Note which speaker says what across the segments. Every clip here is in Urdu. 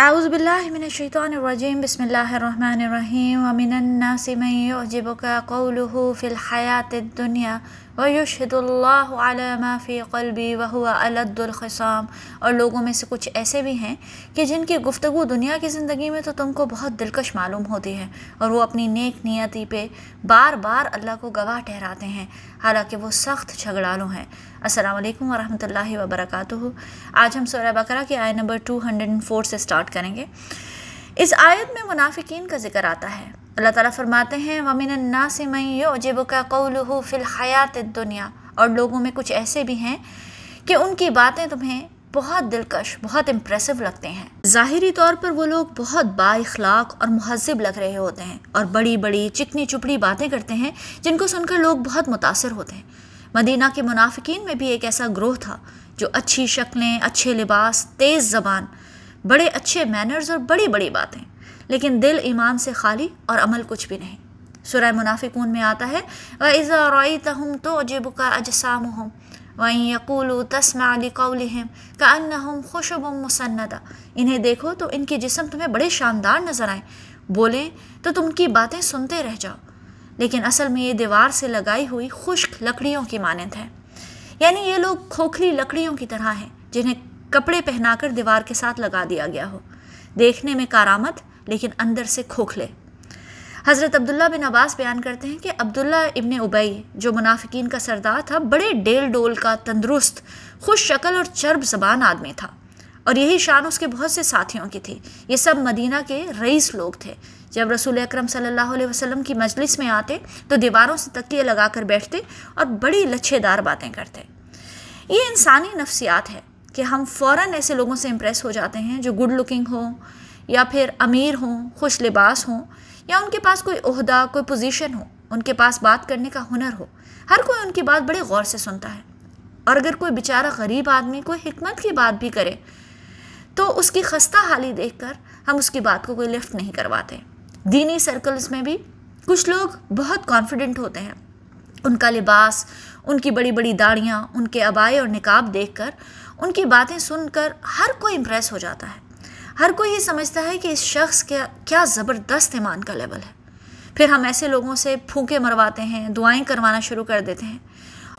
Speaker 1: اعوذ باللہ من الشیطان الرجیم، بسم اللہ الرحمن الرحیم، ومن الناس من یعجبک قوله فی الحیات الدنیا ویشہد اللہ علی ما فی قلبی وهو الد الخصام اور لوگوں میں سے کچھ ایسے بھی ہیں کہ جن کی گفتگو دنیا کی زندگی میں تو تم کو بہت دلکش معلوم ہوتی ہے اور وہ اپنی نیک نیتی پہ بار بار اللہ کو گواہ ٹھہراتے ہیں، حالانکہ وہ سخت جھگڑالو ہیں۔ السلام علیکم ورحمۃ اللہ وبرکاتہ۔ آج ہم سورہ بقرہ کے آئے نمبر 204 سے سٹارٹ کریں گے۔ اس آیت میں منافقین کا ذکر آتا ہے۔ اللہ تعالیٰ فرماتے ہیں، ومن الناس من يعجبك قوله في الحیات الدنیا اور لوگوں میں کچھ ایسے بھی ہیں کہ ان کی باتیں تمہیں بہت دلکش، بہت امپریسو لگتے ہیں۔ ظاہری طور پر وہ لوگ بہت با اخلاق اور مہذب لگ رہے ہوتے ہیں اور بڑی بڑی چکنی چپڑی باتیں کرتے ہیں جن کو سن کر لوگ بہت متاثر ہوتے ہیں۔ مدینہ کے منافقین میں بھی ایک ایسا گروہ تھا جو اچھی شکلیں، اچھے لباس، تیز زبان، بڑے اچھے مینرز اور بڑی بڑی باتیں۔ لیکن دل ایمان سے خالی اور عمل کچھ بھی نہیں۔ سورہ منافقون میں آتا ہے، وَإِذَا رَأَيْتَهُمْ تُعْجِبُكَ أَجْسَامُهُمْ، وَإِن يَقُولُوا تَسْمَعْ لِقَوْلِهِمْ كَأَنَّهُمْ خُشُبٌ مُسَنَّدَةٌ۔ انہیں دیکھو تو ان کی جسم تمہیں بڑے شاندار نظر آئیں۔ بولیں تو تم کی باتیں سنتے رہ جاؤ۔ لیکن اصل میں یہ دیوار سے لگائی ہوئی خشک لکڑیوں کی مانند ہے۔ یعنی یہ لوگ کھوکھلی لکڑیوں کی طرح ہیں، جنہیں کپڑے پہنا کر دیوار کے ساتھ لگا دیا گیا ہو۔ دیکھنے میں کارآمد لیکن اندر سے کھوکھلے۔ حضرت عبداللہ بن عباس بیان کرتے ہیں کہ عبداللہ ابن ابئی جو منافقین کا سردار تھا، بڑے ڈیل ڈول کا تندرست، خوش شکل اور چرب زبان آدمی تھا۔ اور یہی شان اس کے بہت سے ساتھیوں کی تھی۔ یہ سب مدینہ کے رئیس لوگ تھے۔ جب رسول اکرم صلی اللہ علیہ وسلم کی مجلس میں آتے، تو دیواروں سے تکیے لگا کر بیٹھتے اور بڑی لچھے دار باتیں کرتے۔ یہ انسانی نفسیات ہے کہ ہم فوراً ایسے لوگوں سے امپریس ہو جاتے ہیں جو گڈ لکنگ ہوں یا پھر امیر ہوں، خوش لباس ہوں، یا ان کے پاس کوئی عہدہ، کوئی پوزیشن ہو، ان کے پاس بات کرنے کا ہنر ہو، ہر کوئی ان کی بات بڑے غور سے سنتا ہے۔ اور اگر کوئی بیچارہ غریب آدمی کوئی حکمت کی بات بھی کرے، تو اس کی خستہ حالی دیکھ کر ہم اس کی بات کو کوئی لفٹ نہیں کرواتے۔ دینی سرکلز میں بھی کچھ لوگ بہت کانفیڈنٹ ہوتے ہیں۔ ان کا لباس، ان کی بڑی بڑی داڑیاں ان کے ابائے اور نکاب دیکھ کر ان کی باتیں سن کر ہر کوئی امپریس ہو جاتا ہے۔ ہر کوئی یہ سمجھتا ہے کہ اس شخص کا کیا زبردست ایمان کا لیول ہے۔ پھر ہم ایسے لوگوں سے پھونکے مرواتے ہیں، دعائیں کروانا شروع کر دیتے ہیں۔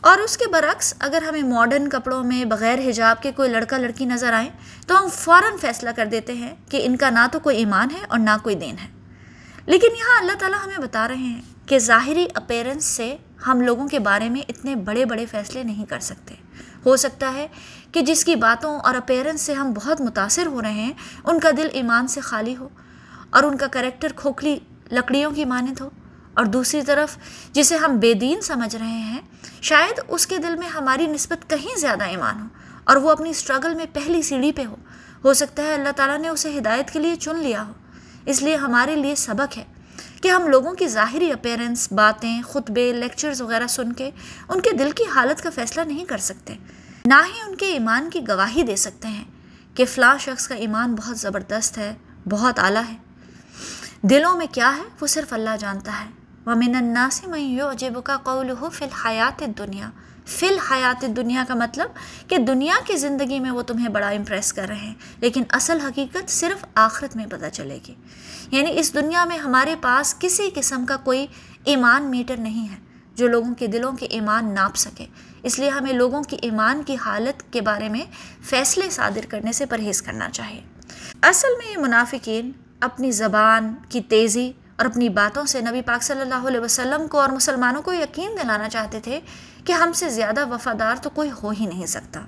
Speaker 1: اور اس کے برعکس اگر ہمیں ماڈرن کپڑوں میں بغیر حجاب کے کوئی لڑکا لڑکی نظر آئیں تو ہم فوراً فیصلہ کر دیتے ہیں کہ ان کا نہ تو کوئی ایمان ہے اور نہ کوئی دین ہے۔ لیکن یہاں اللہ تعالیٰ ہمیں بتا رہے ہیں کہ ظاہری اپیرنس سے ہم لوگوں کے بارے میں اتنے بڑے بڑے فیصلے نہیں کر سکتے۔ ہو سکتا ہے کہ جس کی باتوں اور اپیرنس سے ہم بہت متاثر ہو رہے ہیں، ان کا دل ایمان سے خالی ہو اور ان کا کریکٹر کھوکھلی لکڑیوں کی مانند ہو۔ اور دوسری طرف، جسے ہم بے دین سمجھ رہے ہیں، شاید اس کے دل میں ہماری نسبت کہیں زیادہ ایمان ہو اور وہ اپنی اسٹرگل میں پہلی سیڑھی پہ ہو۔ ہو سکتا ہے اللہ تعالیٰ نے اسے ہدایت کے لیے چن لیا ہو۔ اس لیے ہمارے لیے سبق ہے۔ کہ ہم لوگوں کی ظاہری اپیرنس باتیں، خطبے لیکچرز وغیرہ سن کے ان کے دل کی حالت کا فیصلہ نہیں کر سکتے۔ نہ ہی ان کے ایمان کی گواہی دے سکتے ہیں کہ فلاں شخص کا ایمان بہت زبردست ہے، بہت اعلیٰ ہے۔ دلوں میں کیا ہے؟ وہ صرف اللہ جانتا ہے۔ ومن الناس من يعجبك قوله في الحیات دنیا فی الحیات دنیا کا مطلب کہ دنیا کی زندگی میں وہ تمہیں بڑا امپریس کر رہے ہیں، لیکن اصل حقیقت صرف آخرت میں پتہ چلے گی۔ یعنی اس دنیا میں ہمارے پاس کسی قسم کا کوئی ایمان میٹر نہیں ہے جو لوگوں کے دلوں کے ایمان ناپ سکے۔ اس لیے ہمیں لوگوں کی ایمان کی حالت کے بارے میں فیصلے صادر کرنے سے پرہیز کرنا چاہیے۔ اصل میں یہ منافقین اپنی زبان کی تیزی اور اپنی باتوں سے نبی پاک صلی اللہ علیہ وسلم کو اور مسلمانوں کو یقین دلانا چاہتے تھے کہ ہم سے زیادہ وفادار تو کوئی ہو ہی نہیں سکتا۔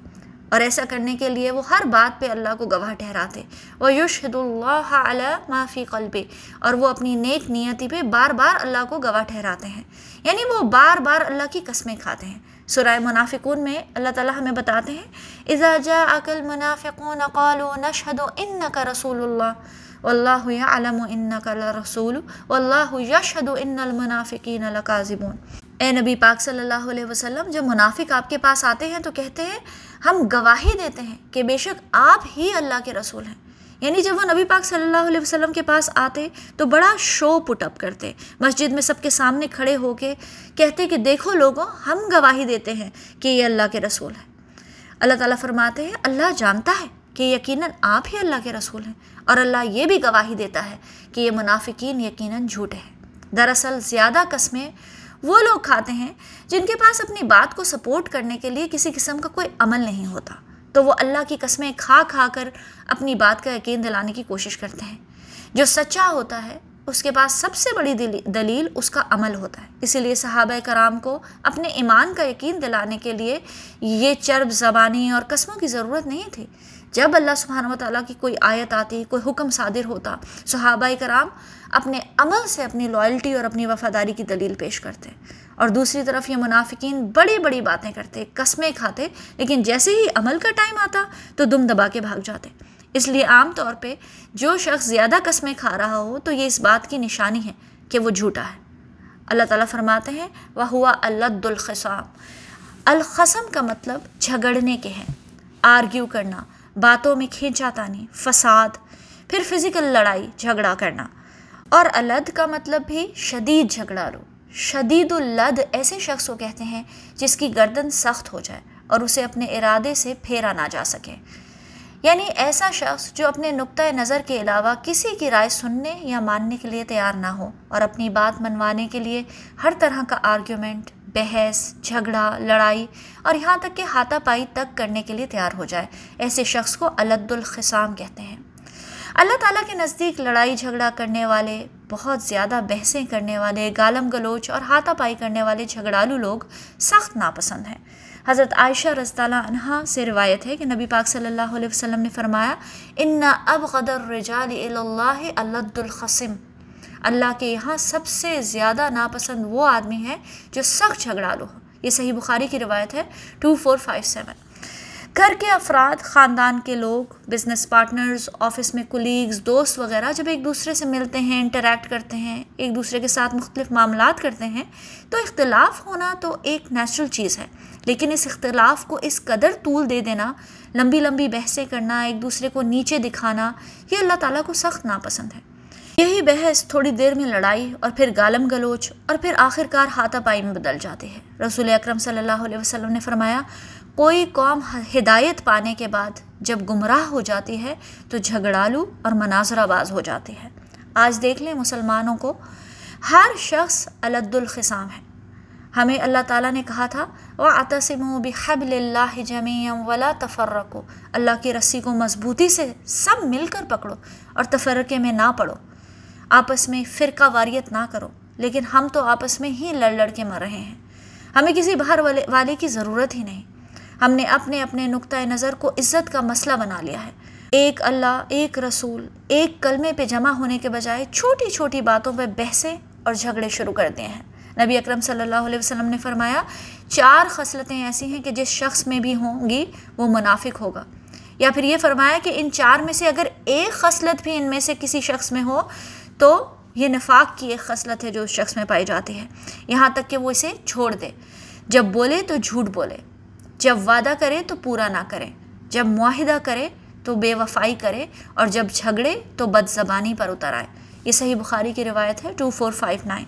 Speaker 1: اور ایسا کرنے کے لیے وہ ہر بات پہ اللہ کو گواہ ٹھہراتے۔ وہ یشہد اللہ علیہ معافی قلبی اور وہ اپنی نیک نیتی پہ بار بار اللہ کو گواہ ٹھہراتے ہیں۔ یعنی وہ بار بار اللہ کی قسمیں کھاتے ہیں۔ سورہ منافقون میں اللہ تعالیٰ ہمیں بتاتے ہیں، اذا جاءك المنافقون قالوا نشهد انك رسول اللہ واللہ يعلم انك لرسول، واللہ ان المنافقین لکاذبون۔ اے نبی پاک صلی اللہ علیہ وسلم، جب منافق آپ کے پاس آتے ہیں تو کہتے ہیں، ہم گواہی دیتے ہیں کہ بے شک آپ ہی اللہ کے رسول ہیں۔ یعنی جب وہ نبی پاک صلی اللہ علیہ وسلم کے پاس آتے تو بڑا شو پٹ اپ کرتے۔ مسجد میں سب کے سامنے کھڑے ہو کے کہتے کہ دیکھو لوگوں، ہم گواہی دیتے ہیں کہ یہ اللہ کے رسول ہے اللہ تعالیٰ فرماتے ہیں، اللہ جانتا ہے کہ یقیناً آپ ہی اللہ کے رسول ہیں۔ اور اللہ یہ بھی گواہی دیتا ہے کہ یہ منافقین یقیناً جھوٹے ہیں۔ دراصل زیادہ قسمیں وہ لوگ کھاتے ہیں جن کے پاس اپنی بات کو سپورٹ کرنے کے لیے کسی قسم کا کوئی عمل نہیں ہوتا۔ تو وہ اللہ کی قسمیں کھا کھا کر اپنی بات کا یقین دلانے کی کوشش کرتے ہیں۔ جو سچا ہوتا ہے، اس کے پاس سب سے بڑی دلیل اس کا عمل ہوتا ہے۔ اسی لیے صحابہ کرام کو اپنے ایمان کا یقین دلانے کے لیے یہ چرب زبانی اور قسموں کی ضرورت نہیں تھی۔ جب اللہ سبحانہ و تعالیٰ کی کوئی آیت آتی، کوئی حکم صادر ہوتا، صحابہ کرام اپنے عمل سے اپنی لائلٹی اور اپنی وفاداری کی دلیل پیش کرتے۔ اور دوسری طرف یہ منافقین بڑی بڑی باتیں کرتے، قسمیں کھاتے، لیکن جیسے ہی عمل کا ٹائم آتا تو دم دبا کے بھاگ جاتے۔ اس لیے عام طور پہ جو شخص زیادہ قسمیں کھا رہا ہو تو یہ اس بات کی نشانی ہے کہ وہ جھوٹا ہے۔ اللہ تعالیٰ فرماتے ہیں وہ ہوا اللہ الخصام۔ القسم کا مطلب جھگڑنے کے ہیں، آرگیو کرنا۔ باتوں میں کھینچا تانی فساد، پھر فزیکل لڑائی، جھگڑا کرنا۔ اور الد کا مطلب بھی شدید جھگڑا لو شدید الد ایسے شخص کو کہتے ہیں جس کی گردن سخت ہو جائے اور اسے اپنے ارادے سے پھیرا نہ جا سکے۔ یعنی ایسا شخص جو اپنے نقطۂ نظر کے علاوہ کسی کی رائے سننے یا ماننے کے لیے تیار نہ ہو اور اپنی بات منوانے کے لیے ہر طرح کا آرگیومنٹ بحث، جھگڑا، لڑائی اور یہاں تک کہ ہاتھا پائی تک کرنے کے لیے تیار ہو جائے، ایسے شخص کو الد الخصام کہتے ہیں۔ اللہ تعالیٰ کے نزدیک لڑائی، جھگڑا کرنے والے، بہت زیادہ بحثیں کرنے والے، گالم گلوچ اور ہاتھا پائی کرنے والے جھگڑالو لوگ سخت ناپسند ہیں۔ حضرت عائشہ رضی اللہ عنہ سے روایت ہے کہ نبی پاک صلی اللہ علیہ وسلم نے فرمایا، ان اب قدر رجال اللہ الد القسم اللہ کے یہاں سب سے زیادہ ناپسند وہ آدمی ہے جو سخت جھگڑالو ہو۔ یہ صحیح بخاری کی روایت ہے، ٹو فور فائیو سیون۔ گھر کے افراد، خاندان کے لوگ بزنس پارٹنرز آفس میں کولیگز دوست وغیرہ جب ایک دوسرے سے ملتے ہیں انٹریکٹ کرتے ہیں، ایک دوسرے کے ساتھ مختلف معاملات کرتے ہیں، تو اختلاف ہونا تو ایک نیچرل چیز ہے۔ لیکن اس اختلاف کو اس قدر طول دے دینا، لمبی لمبی بحثیں کرنا، ایک دوسرے کو نیچے دکھانا، یہ اللہ تعالیٰ کو سخت ناپسند ہے۔ یہی بحث تھوڑی دیر میں لڑائی اور پھر گالم گلوچ اور پھر آخر کار ہاتھا پائی میں بدل جاتے ہیں۔ رسول اکرم صلی اللہ علیہ وسلم نے فرمایا، کوئی قوم ہدایت پانے کے بعد جب گمراہ ہو جاتی ہے تو جھگڑالو اور مناظرہ باز ہو جاتی ہے آج دیکھ لیں مسلمانوں کو، ہر شخص الد الخصام ہے۔ ہمیں اللہ تعالیٰ نے کہا تھا وہ آتسم و بحب اللہ جمیم ولا تفرقو اللہ کی رسی کو مضبوطی سے سب مل کر پکڑو اور تفرقے میں نہ پڑو۔ آپس میں فرقہ واریت نہ کرو۔ لیکن ہم تو آپس میں ہی لڑ لڑ کے مر رہے ہیں۔ ہمیں کسی باہر والے والے کی ضرورت ہی نہیں۔ ہم نے اپنے اپنے نقطۂ نظر کو عزت کا مسئلہ بنا لیا ہے۔ ایک اللہ، ایک رسول، ایک کلمے پہ جمع ہونے کے بجائے چھوٹی چھوٹی باتوں پہ بحثیں اور جھگڑے شروع کر دیے ہیں۔ نبی اکرم صلی اللہ علیہ وسلم نے فرمایا، چار خصلتیں ایسی ہیں کہ جس شخص میں بھی ہوں گی وہ منافق ہوگا۔ یا پھر یہ فرمایا کہ ان چار میں سے اگر ایک خصلت بھی ان میں سے کسی شخص میں ہو تو یہ نفاق کی ایک خصلت ہے جو اس شخص میں پائی جاتی ہے۔ یہاں تک کہ وہ اسے چھوڑ دے۔ جب بولے تو جھوٹ بولے۔ جب وعدہ کرے تو پورا نہ کرے۔ جب معاہدہ کرے تو بے وفائی کرے۔ اور جب جھگڑے تو بد زبانی پر اتر آئے۔ یہ صحیح بخاری کی روایت ہے، ٹو فور فائیو نائن۔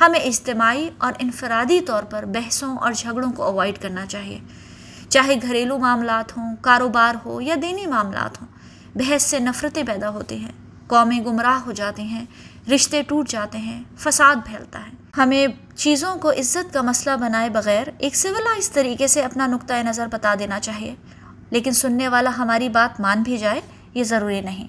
Speaker 1: ہمیں اجتماعی اور انفرادی طور پر بحثوں اور جھگڑوں کو اوائڈ کرنا چاہیے۔ چاہے گھریلو معاملات ہوں، کاروبار ہو یا دینی معاملات ہوں، بحث سے نفرتیں پیدا ہوتی ہیں۔ قومیں گمراہ ہو جاتی ہیں، رشتے ٹوٹ جاتے ہیں، فساد پھیلتا ہے۔ ہمیں چیزوں کو عزت کا مسئلہ بنائے بغیر ایک سولائز طریقے سے اپنا نقطۂ نظر بتا دینا چاہیے۔ لیکن سننے والا ہماری بات مان بھی جائے، یہ ضروری نہیں۔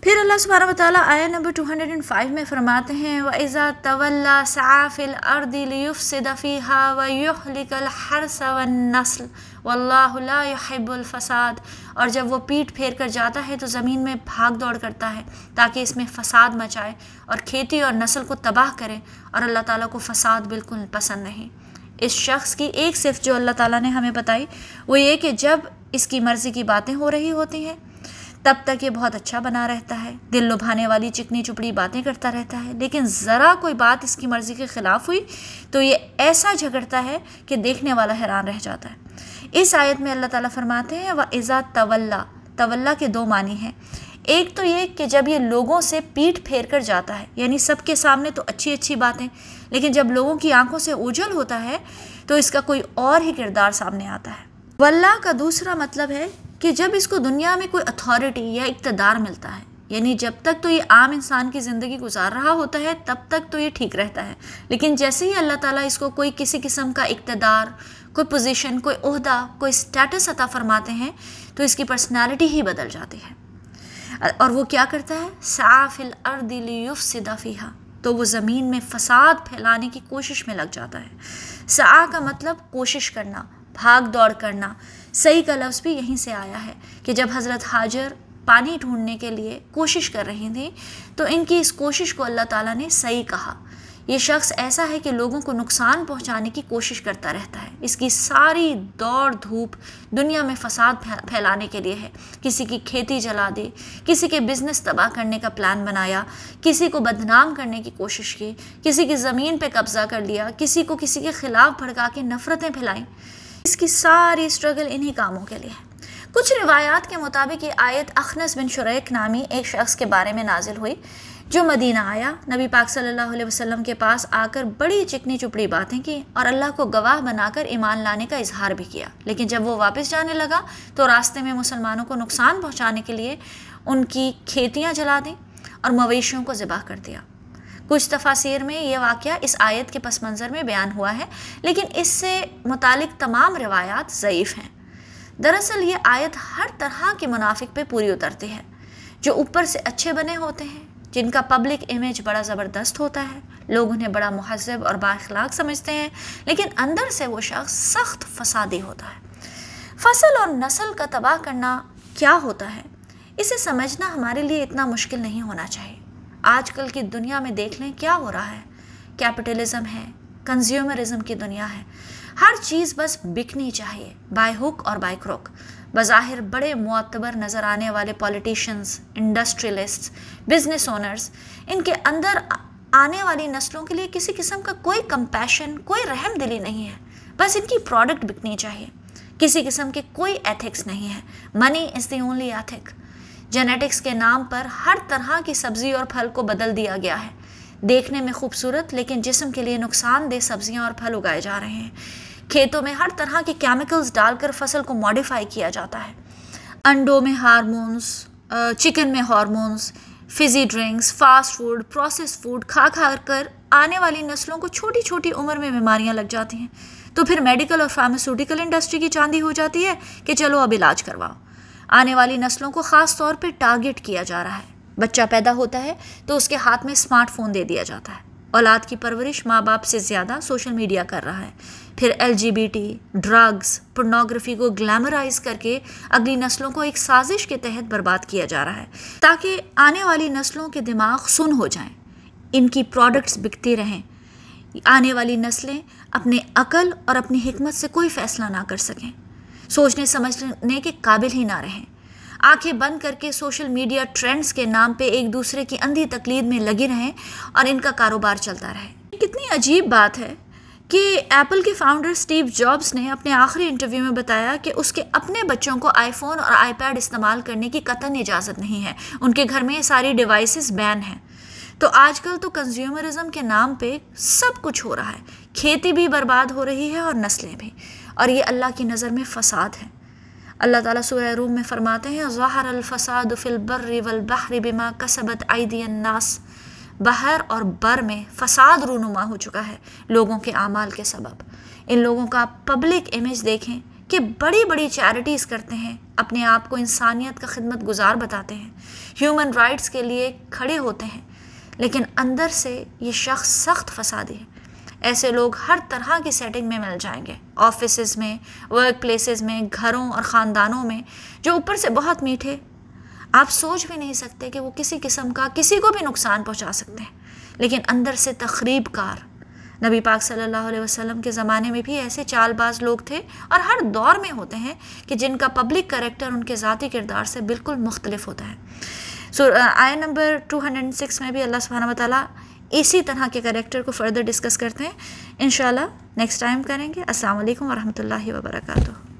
Speaker 1: پھر اللہ سبحانہ و تعالیٰ آیا نمبر 205 میں فرماتے ہیں، وَإِذَا تَوَلَّا سَعَى فِي الْأَرْضِ لِيُفْسِدَ فِيهَا وَيُحْلِكَ الْحَرْسَ وَالنَّسْلِ وَاللَّهُ لَا يُحِبُّ الْفَسَاد۔ اور جب وہ پیٹ پھیر کر جاتا ہے تو زمین میں بھاگ دوڑ کرتا ہے تاکہ اس میں فساد مچائے اور کھیتی اور نسل کو تباہ کرے اور اللہ تعالیٰ کو فساد بالکل پسند نہیں۔ اس شخص کی ایک صرف جو اللہ تعالیٰ نے ہمیں بتائی وہ یہ کہ جب اس کی مرضی کی باتیں ہو رہی ہوتی ہیں تب تک یہ بہت اچھا بنا رہتا ہے۔ دل لبھانے والی چکنی چپڑی باتیں کرتا رہتا ہے۔ لیکن ذرا کوئی بات اس کی مرضی کے خلاف ہوئی تو یہ ایسا جھگڑتا ہے کہ دیکھنے والا حیران رہ جاتا ہے۔ اس آیت میں اللہ تعالیٰ فرماتے ہیں وہ ایزا طول طول کے دو معنی ہیں۔ ایک تو یہ کہ جب یہ لوگوں سے پیٹ پھیر کر جاتا ہے یعنی سب کے سامنے تو اچھی اچھی باتیں، لیکن جب لوگوں کی آنکھوں سے اوجل ہوتا ہے تو اس کا کوئی اور ہی کردار سامنے آتا ہے۔ واللہ کا دوسرا مطلب ہے کہ جب اس کو دنیا میں کوئی اتھارٹی یا اقتدار ملتا ہے یعنی جب تک تو یہ عام انسان کی زندگی گزار رہا ہوتا ہے، تب تک تو یہ ٹھیک رہتا ہے۔ لیکن جیسے ہی اللہ تعالیٰ اس کو کوئی کسی قسم کا اقتدار، کوئی پوزیشن کوئی عہدہ، کوئی اسٹیٹس عطا فرماتے ہیں، تو اس کی پرسنالٹی ہی بدل جاتی ہے۔ اور وہ کیا کرتا ہے؟ صاف الارض لیفسد فیہا، تو وہ زمین میں فساد پھیلانے کی کوشش میں لگ جاتا ہے۔ سعا کا مطلب کوشش کرنا، بھاگ دوڑ کرنا۔ صحیح کا لفظ بھی یہیں سے آیا ہے کہ جب حضرت حاجر پانی ڈھونڈنے کے لیے کوشش کر رہی تھیں، تو ان کی اس کوشش کو اللہ تعالیٰ نے صحیح کہا۔ یہ شخص ایسا ہے کہ لوگوں کو نقصان پہنچانے کی کوشش کرتا رہتا ہے۔ اس کی ساری دوڑ دھوپ دنیا میں فساد پھیلانے کے لیے ہے۔ کسی کی کھیتی جلا دی، کسی کے بزنس تباہ کرنے کا پلان بنایا، کسی کو بدنام کرنے کی کوشش کی، کسی کی زمین پہ قبضہ کر لیا، کسی کو کسی کے خلاف بھڑکا کے نفرتیں پھیلائیں۔ اس کی ساری اسٹرگل انہی کاموں کے لیے۔ ہے کچھ روایات کے مطابق یہ آیت اخنس بن شریک نامی ایک شخص کے بارے میں نازل ہوئی، جو مدینہ آیا۔ نبی پاک صلی اللہ علیہ وسلم کے پاس آ کر بڑی چکنی چپڑی باتیں کی اور اللہ کو گواہ بنا کر ایمان لانے کا اظہار بھی کیا۔ لیکن جب وہ واپس جانے لگا تو راستے میں مسلمانوں کو نقصان پہنچانے کے لیے ان کی کھیتیاں جلا دیں اور مویشیوں کو ذبح کر دیا۔ کچھ تفاصیر میں یہ واقعہ اس آیت کے پس منظر میں بیان ہوا ہے، لیکن اس سے متعلق تمام روایات ضعیف ہیں۔ دراصل یہ آیت ہر طرح کے منافق پہ پوری اترتی ہے، جو اوپر سے اچھے بنے ہوتے ہیں، جن کا پبلک امیج بڑا زبردست ہوتا ہے۔ لوگ انہیں بڑا مہذب اور بااخلاق سمجھتے ہیں، لیکن اندر سے وہ شخص سخت فسادی ہوتا ہے۔ فصل اور نسل کا تباہ کرنا کیا ہوتا ہے؟ اسے سمجھنا ہمارے لیے اتنا مشکل نہیں ہونا چاہیے۔ آج کل کی دنیا میں دیکھ لیں، کیا ہو رہا ہے؟ کیپٹلزم ہے کنزیومرزم کی دنیا ہے۔ ہر چیز بس بکنی چاہیے بائی ہک اور بائی کروک بظاہر بڑے معتبر نظر آنے والے پولیٹیشنز انڈسٹریلسٹ بزنس اونرز ان کے اندر آنے والی نسلوں کے لیے کسی قسم کا کوئی کمپیشن کوئی رحم دلی نہیں ہے۔ بس ان کی پروڈکٹ بکنی چاہیے۔ کسی قسم کے کوئی ایتھکس نہیں ہے۔ Money is the only ethic genetics کے نام پر ہر طرح کی سبزی اور پھل کو بدل دیا گیا ہے۔ دیکھنے میں خوبصورت لیکن جسم کے لیے نقصان دہ سبزیاں اور پھل اگائے جا رہے ہیں۔ کھیتوں میں ہر طرح کے کیمیکلز ڈال کر فصل کو ماڈیفائی کیا جاتا ہے۔ انڈوں میں ہارمونس چکن میں hormones fizzy drinks fast food process food کھا کھا کر آنے والی نسلوں کو چھوٹی چھوٹی عمر میں بیماریاں لگ جاتی ہیں۔ تو پھر میڈیکل اور فارماسیوٹیکل انڈسٹری کی چاندی ہو جاتی ہے کہ چلو اب علاج کرواؤ۔ آنے والی نسلوں کو خاص طور پہ ٹارگٹ کیا جا رہا ہے۔ بچہ پیدا ہوتا ہے تو اس کے ہاتھ میں اسمارٹ فون دے دیا جاتا ہے۔ اولاد کی پرورش ماں باپ سے زیادہ سوشل میڈیا کر رہا ہے۔ پھر L G B T drugs pornography کو گلیمرائز کر کے اگلی نسلوں کو ایک سازش کے تحت برباد کیا جا رہا ہے۔ تاکہ آنے والی نسلوں کے دماغ سن ہو جائیں۔ ان کی پروڈکٹس بکتی رہیں۔ آنے والی نسلیں اپنے عقل اور اپنی حکمت سے کوئی فیصلہ نہ کر سکیں۔ سوچنے سمجھنے کے قابل ہی نہ رہیں۔ آنکھیں بند کر کے سوشل میڈیا ٹرینڈز کے نام پہ ایک دوسرے کی اندھی تقلید میں لگے رہیں اور ان کا کاروبار چلتا رہے۔ کتنی عجیب بات ہے کہ ایپل کے فاؤنڈر سٹیو جابس نے اپنے آخری انٹرویو میں بتایا کہ اس کے اپنے بچوں کو آئی فون اور آئی پیڈ استعمال کرنے کی قطن اجازت نہیں ہے۔ ان کے گھر میں یہ ساری ڈیوائسز بین ہیں۔ تو آج کل تو کنزیومرزم کے نام پہ سب کچھ ہو رہا ہے۔ کھیتی بھی برباد ہو رہی ہے اور نسلیں بھی۔ اور یہ اللہ کی نظر میں فساد ہے۔ اللہ تعالیٰ سورہ روم میں فرماتے ہیں ظاہر الفساد فی البر والبحر بما کسبت عیدی الناس۔ بحر اور بر میں فساد رونما ہو چکا ہے لوگوں کے اعمال کے سبب۔ ان لوگوں کا پبلک امیج دیکھیں کہ بڑی بڑی چیریٹیز کرتے ہیں، اپنے آپ کو انسانیت کا خدمت گزار بتاتے ہیں۔ ہیومن رائٹس کے لیے کھڑے ہوتے ہیں، لیکن اندر سے یہ شخص سخت فسادی ہے۔ ایسے لوگ ہر طرح کی سیٹنگ میں مل جائیں گے۔ آفیسز میں ورک پلیسز میں، گھروں اور خاندانوں میں، جو اوپر سے بہت میٹھے۔ آپ سوچ بھی نہیں سکتے کہ وہ کسی قسم کا کسی کو بھی نقصان پہنچا سکتے ہیں۔ لیکن اندر سے تقریب کار۔ نبی پاک صلی اللہ علیہ وسلم کے زمانے میں بھی ایسے چال باز لوگ تھے اور ہر دور میں ہوتے ہیں کہ جن کا پبلک کریکٹر ان کے ذاتی کردار سے بالکل مختلف ہوتا ہے۔ سو آئی نمبر ٹو ہنڈریڈ سکس میں بھی اللہ سبحانہ و تعالیٰ اسی طرح کے کریکٹر کو فردر ڈسکس کرتے ہیں۔ انشاءاللہ نیکسٹ ٹائم کریں گے۔ السلام علیکم ورحمۃ اللہ وبرکاتہ۔